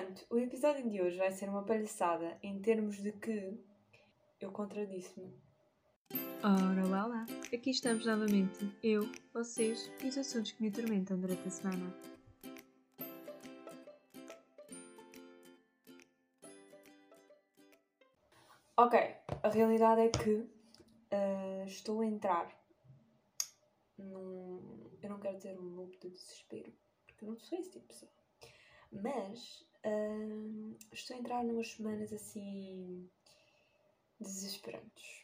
Portanto, o episódio de hoje vai ser uma palhaçada em termos de que eu contradisse-me. Ora lá lá, aqui estamos novamente, eu, vocês e os assuntos que me atormentam durante a semana. Ok, a realidade é que uh, estou a entrar num. Eu não quero dizer um loop de desespero, porque eu não sou esse tipo de pessoa. Mas uh, estou a entrar numas semanas assim. desesperantes.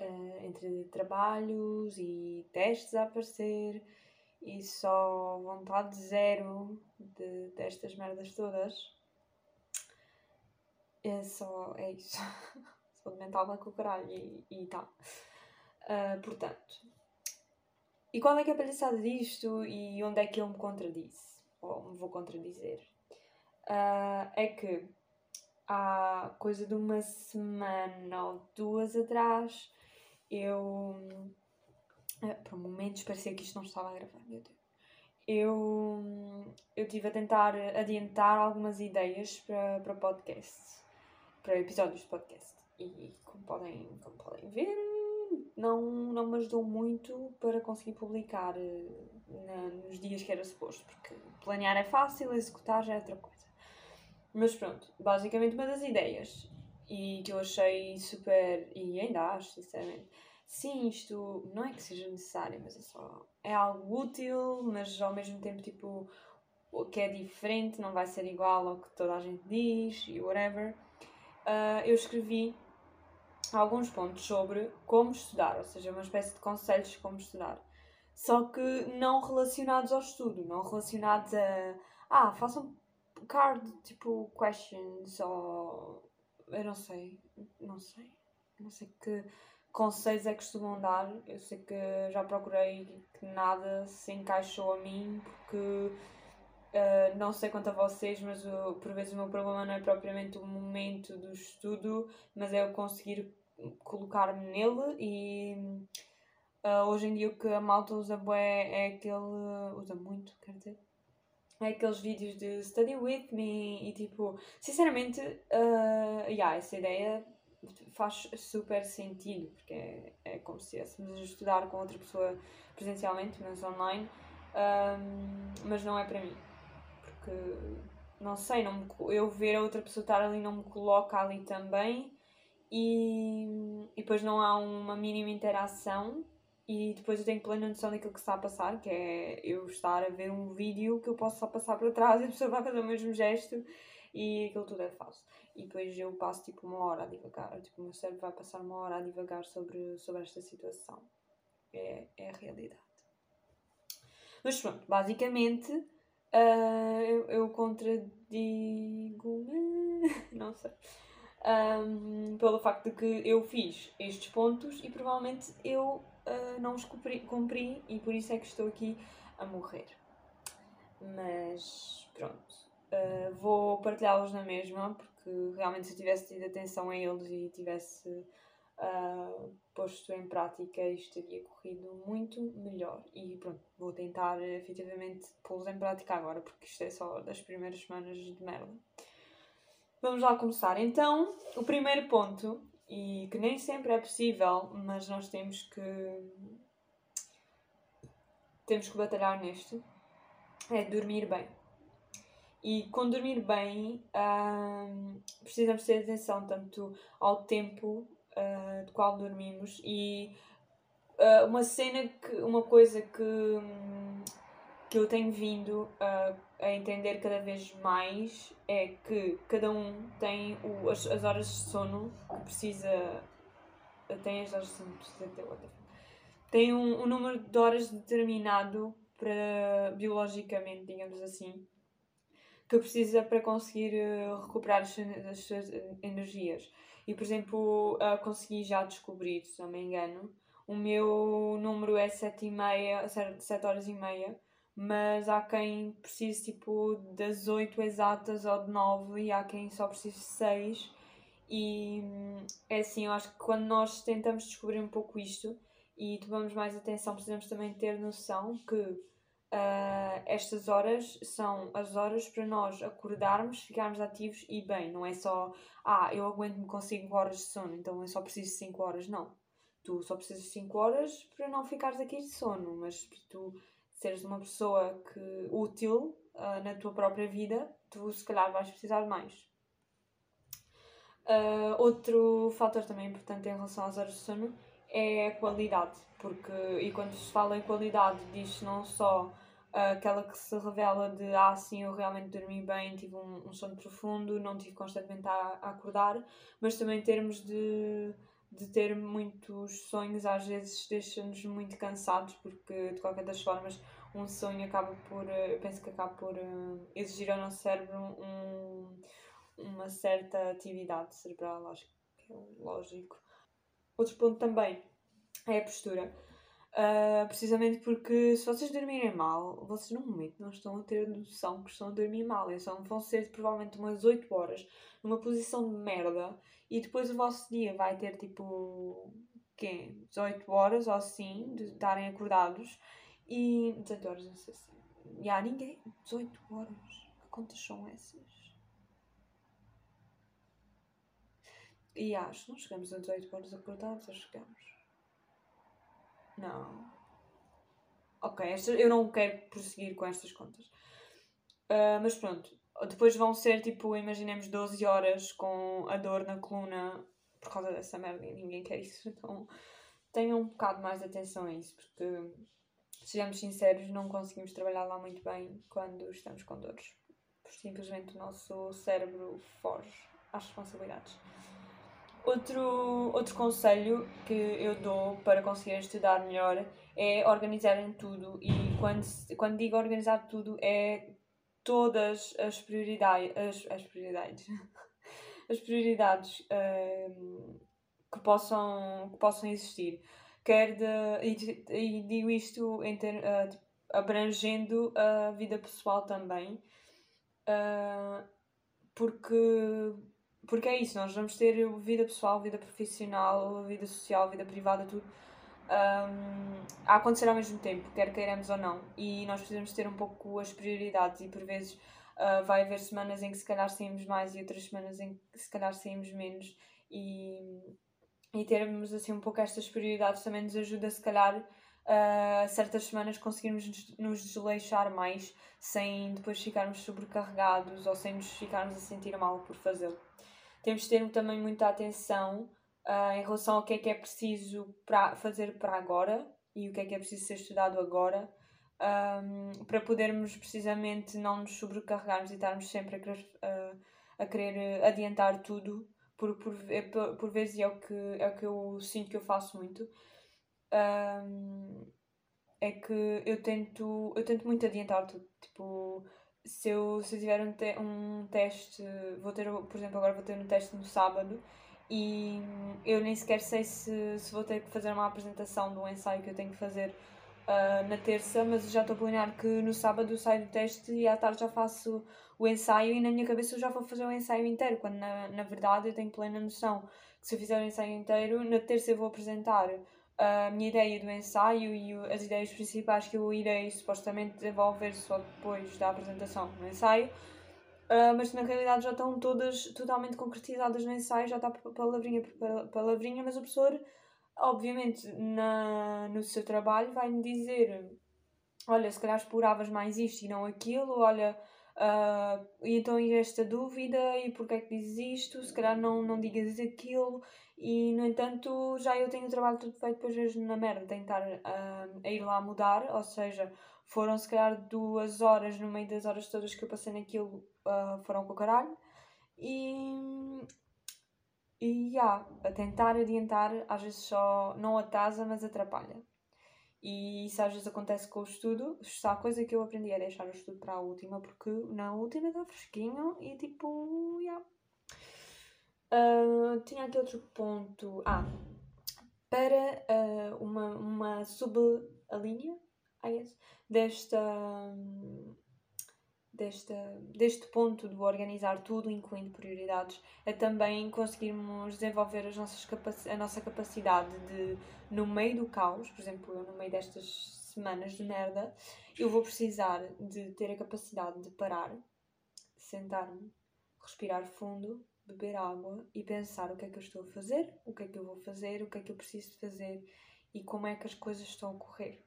Uh, entre trabalhos e testes a aparecer e só vontade zero de, destas merdas todas. É só. é isso. Saúde mental vai com o caralho e, e tá. Uh, portanto. E qual é que é a palhaçada disto e onde é que eu me contradisse? Ou me vou contradizer? Uh, é que há coisa de uma semana ou duas atrás eu. Uh, por momentos parecia que isto não estava a gravar, meu Deus. Eu, eu estive a tentar adiantar algumas ideias para, para podcast para episódios de podcast. E como podem, como podem ver, não, não me ajudou muito para conseguir publicar eh, na, nos dias que era suposto, porque planear é fácil, executar já é outra coisa. Mas pronto, basicamente uma das ideias e que eu achei super, e ainda acho, sinceramente, sim, isto não é que seja necessário, mas é só, é algo útil, mas ao mesmo tempo, tipo, o que é diferente, não vai ser igual ao que toda a gente diz e whatever uh, eu escrevi alguns pontos sobre como estudar, ou seja, uma espécie de conselhos de como estudar. Só que não relacionados ao estudo, não relacionados a. Ah, façam card tipo questions ou. Eu não sei, não sei. Não sei que conselhos é que costumam dar. Eu sei que já procurei que nada se encaixou a mim porque Uh, não sei quanto a vocês, mas o, por vezes o meu problema não é propriamente o momento do estudo, mas é eu conseguir colocar-me nele e uh, hoje em dia o que a malta usa bué é aquele. usa muito, quer dizer. Aqueles vídeos de study with me e tipo, sinceramente, uh, yeah, essa ideia faz super sentido, porque é, é como se estivéssemos a estudar com outra pessoa presencialmente, mas online, um, mas não é para mim porque não sei, não me, eu ver a outra pessoa estar ali não me coloca ali também e, e depois não há uma mínima interação e depois eu tenho plena noção daquilo que está a passar, que é eu estar a ver um vídeo que eu posso só passar para trás e a pessoa vai fazer o mesmo gesto e aquilo tudo é falso. E depois eu passo tipo uma hora a divagar, tipo o meu cérebro vai passar uma hora a divagar sobre, sobre esta situação. É, é a realidade. Mas pronto, basicamente Uh, eu, eu contradigo-me, não sei, um, pelo facto de que eu fiz estes pontos e provavelmente eu uh, não os cumpri, cumpri, e por isso é que estou aqui a morrer. Mas pronto, uh, vou partilhá-los na mesma, porque realmente se eu tivesse tido atenção a eles e tivesse uh, posto em prática, isto teria corrido muito melhor. E pronto, vou tentar efetivamente pô-los em prática agora, porque isto é só das primeiras semanas de merda. Vamos lá começar. Então, o primeiro ponto, e que nem sempre é possível, mas nós temos que. temos que batalhar neste, é dormir bem. E com dormir bem, hum, precisamos ter atenção tanto ao tempo uh, de qual dormimos e uh, uma cena que uma coisa que, que eu tenho vindo a, a entender cada vez mais é que cada um tem o, as, as horas de sono que precisa tem as horas de sono precisa ter outra tem um, um número de horas determinado para biologicamente digamos assim que precisa para conseguir uh, recuperar as, as suas energias. E, por exemplo, uh, consegui já descobrir, se não me engano, o meu número é 7, e meia, 7 horas e meia, mas há quem precise tipo das 8 exatas ou de 9 e há quem só precise de 6. E é assim, eu acho que quando nós tentamos descobrir um pouco isto e tomamos mais atenção, precisamos também ter noção que uh, estas horas são as horas para nós acordarmos, ficarmos ativos e bem, não é só, ah, eu aguento-me com 5 horas de sono, então eu só preciso de 5 horas, não. Tu só precisas de 5 horas para não ficares aqui de sono, mas tu seres uma pessoa que, útil uh, na tua própria vida, tu se calhar vais precisar mais. Uh, outro fator também importante em relação às horas de sono é a qualidade, porque e quando se fala em qualidade diz não só uh, aquela que se revela de ah sim eu realmente dormi bem, tive um, um sono profundo, não tive constantemente a, a, acordar, mas também em termos de, de ter muitos sonhos às vezes deixa-nos muito cansados porque de qualquer das formas um sonho acaba por, uh, eu penso que acaba por uh, exigir ao nosso cérebro um uma certa atividade cerebral, acho que é lógico. Outro ponto também é a postura. Uh, precisamente porque se vocês dormirem mal, vocês no momento não estão a ter noção que estão a dormir mal. Então vão ser provavelmente umas 8 horas numa posição de merda e depois o vosso dia vai ter tipo quê? 18 horas ou assim de estarem acordados e 18 horas, não sei se. Já yeah, ninguém. 18 horas. Que contas são essas? E acho, não chegamos a 18 horas acordados, ou chegamos? Não. Ok, eu não quero prosseguir com estas contas. Uh, mas pronto, depois vão ser tipo, imaginemos 12 horas com a dor na coluna por causa dessa merda e ninguém quer isso. Então tenham um bocado mais de atenção a isso, porque sejamos sinceros, não conseguimos trabalhar lá muito bem quando estamos com dores. Simplesmente o nosso cérebro foge às responsabilidades. Outro, outro conselho que eu dou para conseguir estudar melhor é organizarem tudo. E quando, quando digo organizar tudo é todas as prioridades as, as prioridades. As prioridades um, que possam que possam existir. Quer de e, e digo isto ter, uh, abrangendo a vida pessoal também uh, porque porque é isso, nós vamos ter vida pessoal, vida profissional, vida social, vida privada, tudo um, a acontecer ao mesmo tempo, quer queiramos ou não. E nós precisamos ter um pouco as prioridades e por vezes uh, vai haver semanas em que se calhar saímos mais e outras semanas em que se calhar saímos menos e, e termos assim um pouco estas prioridades também nos ajuda se calhar uh, certas semanas conseguirmos nos desleixar mais sem depois ficarmos sobrecarregados ou sem nos ficarmos a sentir mal por fazê-lo temos de ter também muita atenção uh, em relação ao que é que é preciso para fazer para agora e o que é que é preciso ser estudado agora um, para podermos precisamente não nos sobrecarregarmos e estarmos sempre a querer, uh, a querer adiantar tudo por, por, é, por, por vezes é o, que, é o que eu sinto que eu faço muito. Um, é que eu tento eu tento muito adiantar tudo tipo se eu, se eu tiver um, te um teste, vou ter, por exemplo, agora vou ter um teste no sábado e eu nem sequer sei se, se vou ter que fazer uma apresentação do ensaio que eu tenho que fazer uh, na terça, mas já estou a planear que no sábado eu saio do teste e à tarde já faço o ensaio e na minha cabeça eu já vou fazer o ensaio inteiro, quando na, na verdade eu tenho plena noção que se eu fizer o ensaio inteiro, na terça eu vou apresentar a minha ideia do ensaio e as ideias principais que eu irei supostamente desenvolver só depois da apresentação no ensaio, uh, mas na realidade já estão todas totalmente concretizadas no ensaio, já está palavrinha por palavrinha, mas o professor, obviamente, na, no seu trabalho vai-me dizer: olha, se calhar exploravas mais isto e não aquilo, olha. Uh, e então e esta dúvida e porque é que dizes isto, se calhar não, não digas aquilo e, no entanto, já eu tenho o trabalho todo feito, depois vejo na merda tentar uh, a ir lá mudar, ou seja, foram se calhar duas horas no meio das horas todas que eu passei naquilo, uh, foram com o caralho. E. E já, a tentar adiantar, às vezes só não atrasa, mas atrapalha. E isso às vezes acontece com o estudo. Se há coisa que eu aprendi é deixar o estudo para a última, porque na última está fresquinho e tipo, yeah, Uh, tinha aqui outro ponto. Ah, para uh, uma, uma subalínea, I guess, desta, desta, deste ponto do organizar tudo, incluindo prioridades, é também conseguirmos desenvolver as nossas a nossa capacidade de, no meio do caos, por exemplo, eu no meio destas semanas de merda, eu vou precisar de ter a capacidade de parar, sentar-me, respirar fundo, beber água e pensar o que é que eu estou a fazer, o que é que eu vou fazer, o que é que eu preciso fazer e como é que as coisas estão a correr.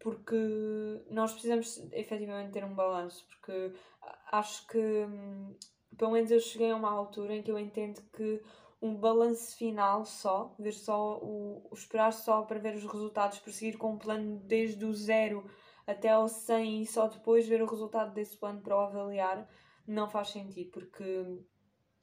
Porque nós precisamos efetivamente ter um balanço, porque acho que, hum, pelo menos eu cheguei a uma altura em que eu entendo que um balanço final só, ver só o, o, esperar só para ver os resultados, prosseguir com um plano desde o zero até ao 100 e só depois ver o resultado desse plano para o avaliar, não faz sentido, porque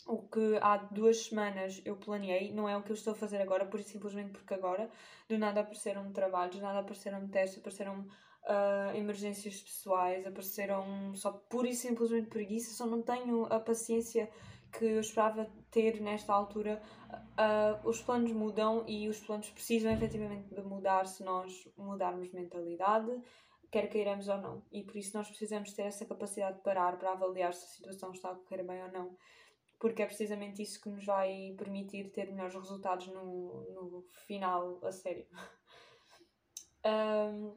o que há duas semanas eu planeei não é o que eu estou a fazer agora, por simplesmente porque agora do nada apareceram trabalhos, do nada apareceram testes, apareceram uh, emergências pessoais, apareceram só pura e simplesmente preguiça, só não tenho a paciência que eu esperava ter nesta altura. Uh, os planos mudam e os planos precisam efetivamente de mudar se nós mudarmos mentalidade, quer queiramos ou não. E por isso nós precisamos ter essa capacidade de parar para avaliar se a situação está a correr bem ou não porque é precisamente isso que nos vai permitir ter melhores resultados no, no final a sério. um,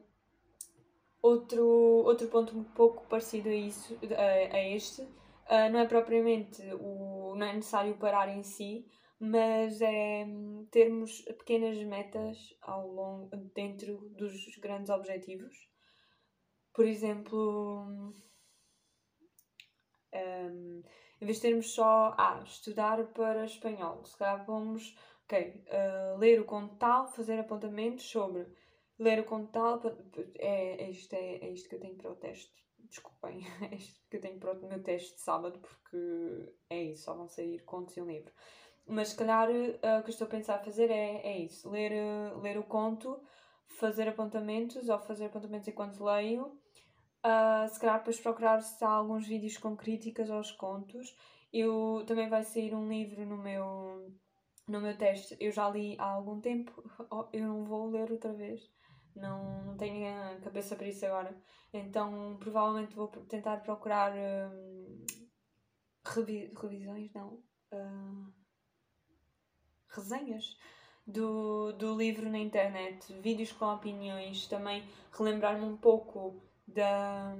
outro, outro ponto um pouco parecido a, isso, a, a este, uh, não é propriamente o. não é necessário parar em si, mas é termos pequenas metas ao longo, dentro dos grandes objetivos. Por exemplo. Um, em vez de termos só ah, estudar para espanhol, se calhar vamos, ok, uh, ler o conto tal, fazer apontamentos sobre ler o conto tal, é, é, isto, é, é isto que eu tenho para o teste. Desculpem, é isto que eu tenho para o meu teste de sábado, porque é isso, só vão sair contos e um livro. Mas se calhar uh, o que eu estou a pensar fazer é, é isso: ler, uh, ler o conto, fazer apontamentos ou fazer apontamentos enquanto leio Uh, se calhar depois procurar se há alguns vídeos com críticas aos contos. Eu também vai sair um livro no meu, no meu teste. Eu já li há algum tempo, oh, eu não vou ler outra vez. Não, não tenho a cabeça para isso agora. Então provavelmente vou tentar procurar um, revi revisões, não. Uh, resenhas do, do livro na internet, vídeos com opiniões, também relembrar-me um pouco da,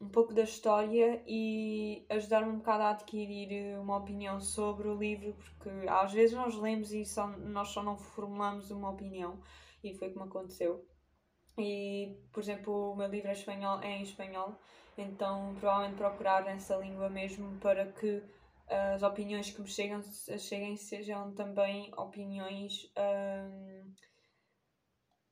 um pouco da história e ajudar-me um bocado a adquirir uma opinião sobre o livro, porque às vezes nós lemos e só, nós só não formulamos uma opinião, e foi como aconteceu. E, por exemplo, o meu livro é, espanhol, é em espanhol, então provavelmente procurar nessa língua mesmo para que as opiniões que me chegam, cheguem sejam também opiniões. Um,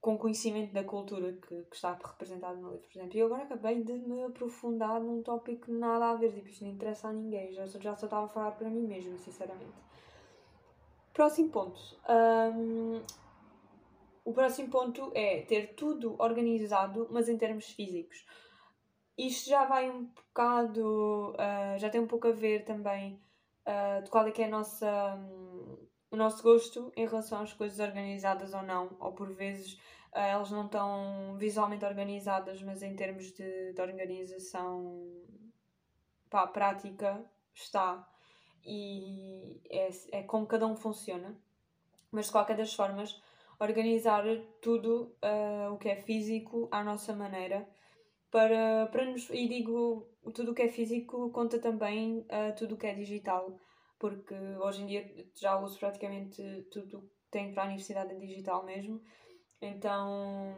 com conhecimento da cultura que, que está representado no livro, por exemplo. E eu agora acabei de me aprofundar num tópico nada a ver, tipo, isto não interessa a ninguém, já, já só estava a falar para mim mesmo, sinceramente. Próximo ponto. Um, o próximo ponto é ter tudo organizado, mas em termos físicos. Isto já vai um bocado, uh, já tem um pouco a ver também uh, de qual é que é a nossa, um, o nosso gosto em relação às coisas organizadas ou não, ou por vezes uh, elas não estão visualmente organizadas, mas em termos de, de organização pá, prática está. E é, é como cada um funciona. Mas de qualquer das formas, organizar tudo uh, o que é físico à nossa maneira para, para nos. E digo, tudo o que é físico conta também uh, tudo o que é digital, porque hoje em dia já uso praticamente tudo que tenho para a universidade digital mesmo. Então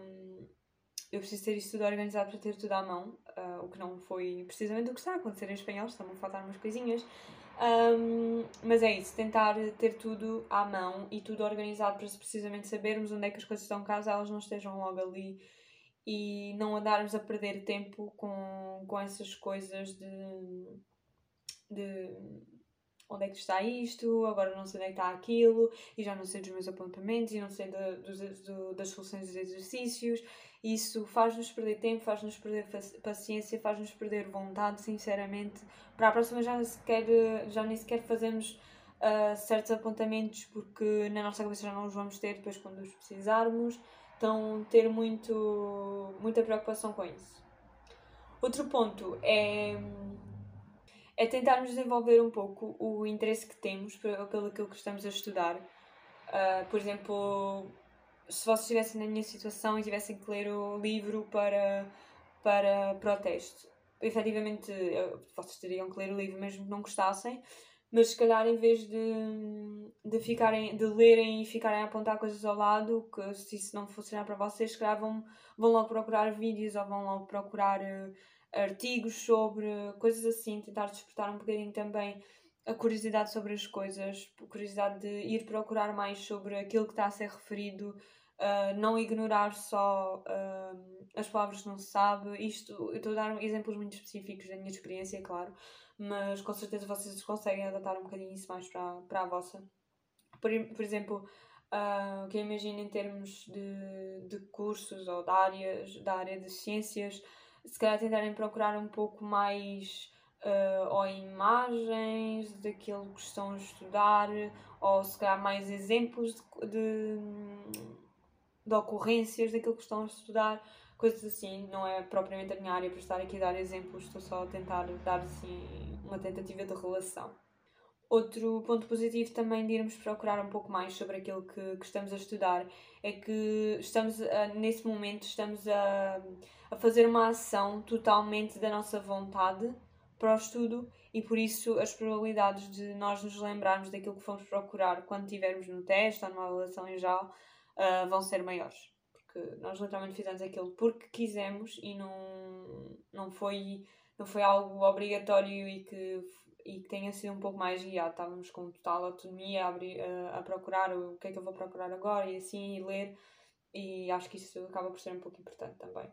eu preciso ter isso tudo organizado para ter tudo à mão, uh, o que não foi precisamente o que está a acontecer em espanhol, estão a faltar umas coisinhas. Um, mas é isso, tentar ter tudo à mão e tudo organizado para precisamente sabermos onde é que as coisas estão, caso elas não estejam logo ali e não andarmos a perder tempo com, com essas coisas de, de onde é que está isto, agora não sei onde é que está aquilo, e já não sei dos meus apontamentos, e não sei da, das soluções dos exercícios. Isso faz-nos perder tempo, faz-nos perder paciência, faz-nos perder vontade, sinceramente. Para a próxima já sequer, já nem sequer fazemos uh, certos apontamentos, porque na nossa cabeça já não os vamos ter depois quando os precisarmos. Então, ter muito, muita preocupação com isso. Outro ponto é é tentarmos desenvolver um pouco o interesse que temos pelo que estamos a estudar. Uh, por exemplo, se vocês estivessem na minha situação e tivessem que ler o livro para, para, para o teste. Efetivamente, vocês teriam que ler o livro mesmo que não gostassem, mas se calhar em vez de, de, ficarem, de lerem e ficarem a apontar coisas ao lado, que se isso não funcionar para vocês, se calhar vão, vão logo procurar vídeos ou vão logo procurar uh, artigos sobre coisas assim, tentar despertar um bocadinho também a curiosidade sobre as coisas, a curiosidade de ir procurar mais sobre aquilo que está a ser referido, uh, não ignorar só uh, as palavras que não se sabe. Isto, eu estou a dar exemplos muito específicos da minha experiência, claro, mas com certeza vocês conseguem adaptar um bocadinho isso mais para, para a vossa. Por, por exemplo, uh, que eu imagino em termos de, de cursos ou de áreas, da área de ciências, se calhar tentarem procurar um pouco mais uh, ou imagens daquilo que estão a estudar, ou se calhar mais exemplos de, de, de ocorrências daquilo que estão a estudar, coisas assim. Não é propriamente a minha área para estar aqui a dar exemplos, estou só a tentar dar assim uma tentativa de relação. Outro ponto positivo também de irmos procurar um pouco mais sobre aquilo que, que estamos a estudar é que estamos a, nesse momento estamos a, a fazer uma ação totalmente da nossa vontade para o estudo e por isso as probabilidades de nós nos lembrarmos daquilo que fomos procurar quando estivermos no teste ou numa avaliação em geral uh, vão ser maiores. Porque nós literalmente fizemos aquilo porque quisemos e não, não, foi, não foi algo obrigatório e que e que tenha sido um pouco mais guiado. Estávamos com total autonomia a, abrir, a, a, procurar o que é que eu vou procurar agora e assim e ler, e acho que isso acaba por ser um pouco importante também.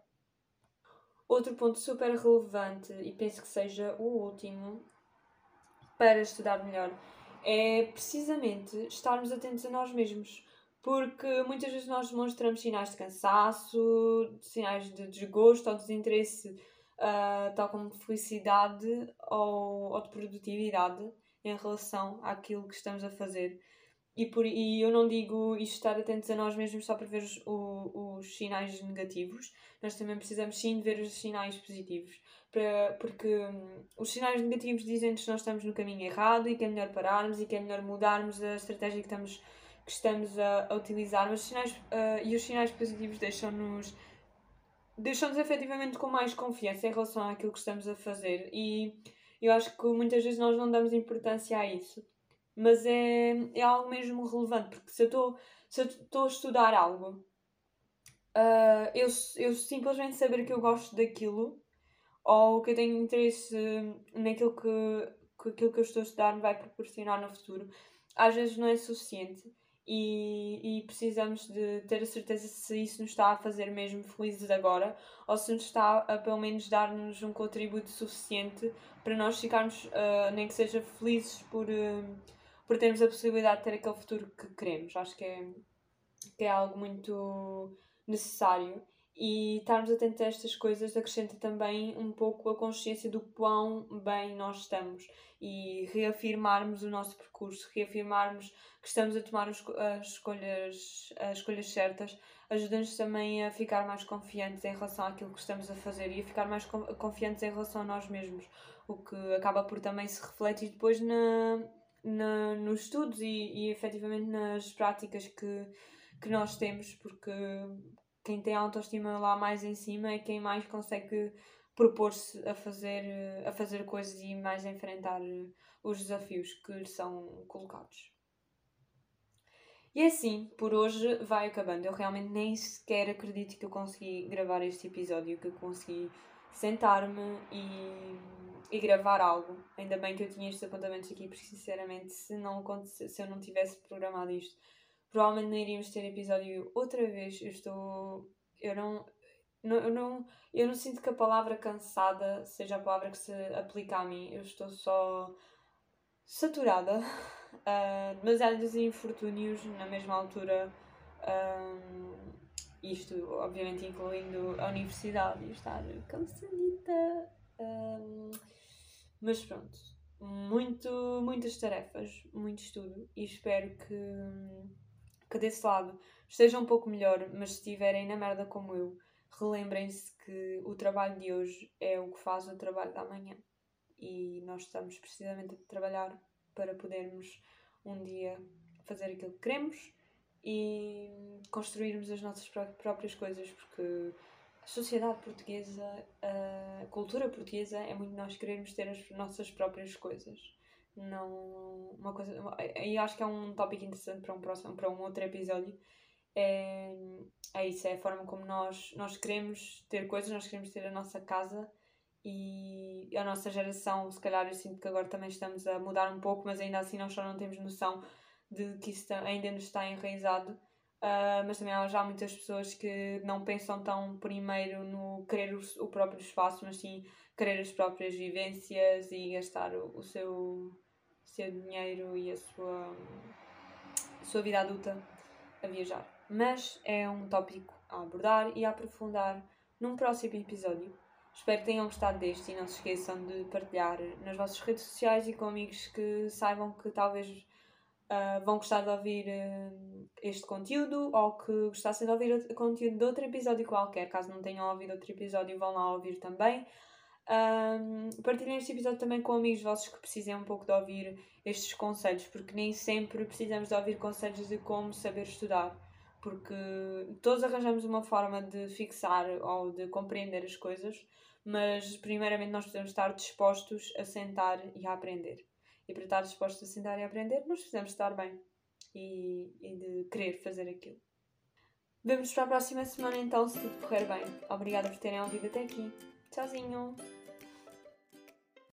Outro ponto super relevante, e penso que seja o último, para estudar melhor, é precisamente estarmos atentos a nós mesmos. Porque muitas vezes nós demonstramos sinais de cansaço, sinais de desgosto ou desinteresse uh, tal como de felicidade ou, ou de produtividade em relação àquilo que estamos a fazer. E, por, e eu não digo isto estar atentos a nós mesmos só para ver os, os, os sinais negativos, nós também precisamos sim de ver os sinais positivos. Para, porque hum, os sinais negativos dizem-nos que nós estamos no caminho errado e que é melhor pararmos e que é melhor mudarmos a estratégia que estamos, que estamos a, a utilizar. Mas os sinais, uh, e os sinais positivos deixam-nos deixam-nos efetivamente com mais confiança em relação àquilo que estamos a fazer. E eu acho que muitas vezes nós não damos importância a isso. Mas é, é algo mesmo relevante, porque se eu estou a estudar algo, uh, eu, eu simplesmente saber que eu gosto daquilo ou que eu tenho interesse naquilo que, que aquilo que eu estou a estudar me vai proporcionar no futuro, às vezes não é suficiente e, e precisamos de ter a certeza se isso nos está a fazer mesmo felizes agora ou se nos está a pelo menos dar-nos um contributo suficiente para nós ficarmos, uh, nem que seja felizes por, uh, por termos a possibilidade de ter aquele futuro que queremos. Acho que é, que é algo muito necessário e estarmos atentos a estas coisas acrescenta também um pouco a consciência do quão bem nós estamos. E reafirmarmos o nosso percurso, reafirmarmos que estamos a tomar as escolhas, as escolhas certas, ajuda-nos também a ficar mais confiantes em relação àquilo que estamos a fazer e a ficar mais confiantes em relação a nós mesmos, o que acaba por também se refletir depois na, na, nos estudos e, e efetivamente nas práticas que, que nós temos, porque quem tem a autoestima lá mais em cima é quem mais consegue propor-se a fazer, a fazer coisas e mais enfrentar os desafios que lhe são colocados. E é assim, por hoje vai acabando. Eu realmente nem sequer acredito que eu consegui gravar este episódio, que eu consegui sentar-me e, e gravar algo. Ainda bem que eu tinha estes apontamentos aqui, porque sinceramente, se, não se eu não tivesse programado isto, provavelmente não iríamos ter episódio outra vez. Eu estou. Eu não. não eu, não, eu não sinto que a palavra cansada seja a palavra que se aplica a mim. Eu estou só saturada. Uh, demasiados infortúnios na mesma altura. Um, isto, obviamente, incluindo a universidade e estar cansadita. Um, mas pronto, muito, muitas tarefas, muito estudo e espero que que desse lado esteja um pouco melhor, mas se estiverem na merda como eu, relembrem-se que o trabalho de hoje é o que faz o trabalho da manhã. E nós estamos precisamente a trabalhar para podermos um dia fazer aquilo que queremos e construirmos as nossas próprias coisas, porque a sociedade portuguesa, a cultura portuguesa é muito nós querermos ter as nossas próprias coisas. Não, uma coisa, e acho que é um tópico interessante para um próximo, para um outro episódio. É, é isso, é a forma como nós, nós queremos ter coisas, nós queremos ter a nossa casa e a nossa geração, se calhar eu sinto que agora também estamos a mudar um pouco, mas ainda assim nós só não temos noção de que isso ainda nos está enraizado Uh, mas também há já muitas pessoas que não pensam tão primeiro no querer o, o próprio espaço, mas sim querer as próprias vivências e gastar o, o seu, seu dinheiro e a sua, a sua vida adulta a viajar. Mas é um tópico a abordar e a aprofundar num próximo episódio. Espero que tenham gostado deste e não se esqueçam de partilhar nas vossas redes sociais e com amigos que saibam que talvez uh, vão gostar de ouvir uh, este conteúdo ou que gostassem de ouvir o conteúdo de outro episódio qualquer. Caso não tenham ouvido outro episódio, vão lá ouvir também. Um, partilhem este episódio também com amigos vossos que precisem um pouco de ouvir estes conselhos, porque nem sempre precisamos de ouvir conselhos de como saber estudar, porque todos arranjamos uma forma de fixar ou de compreender as coisas, mas primeiramente nós precisamos estar dispostos a sentar e a aprender. E para estar dispostos a sentar e a aprender, nós precisamos estar bem e, e de querer fazer aquilo. Vemos para a próxima semana então, se tudo correr bem. Obrigada por terem ouvido até aqui. Tchauzinho!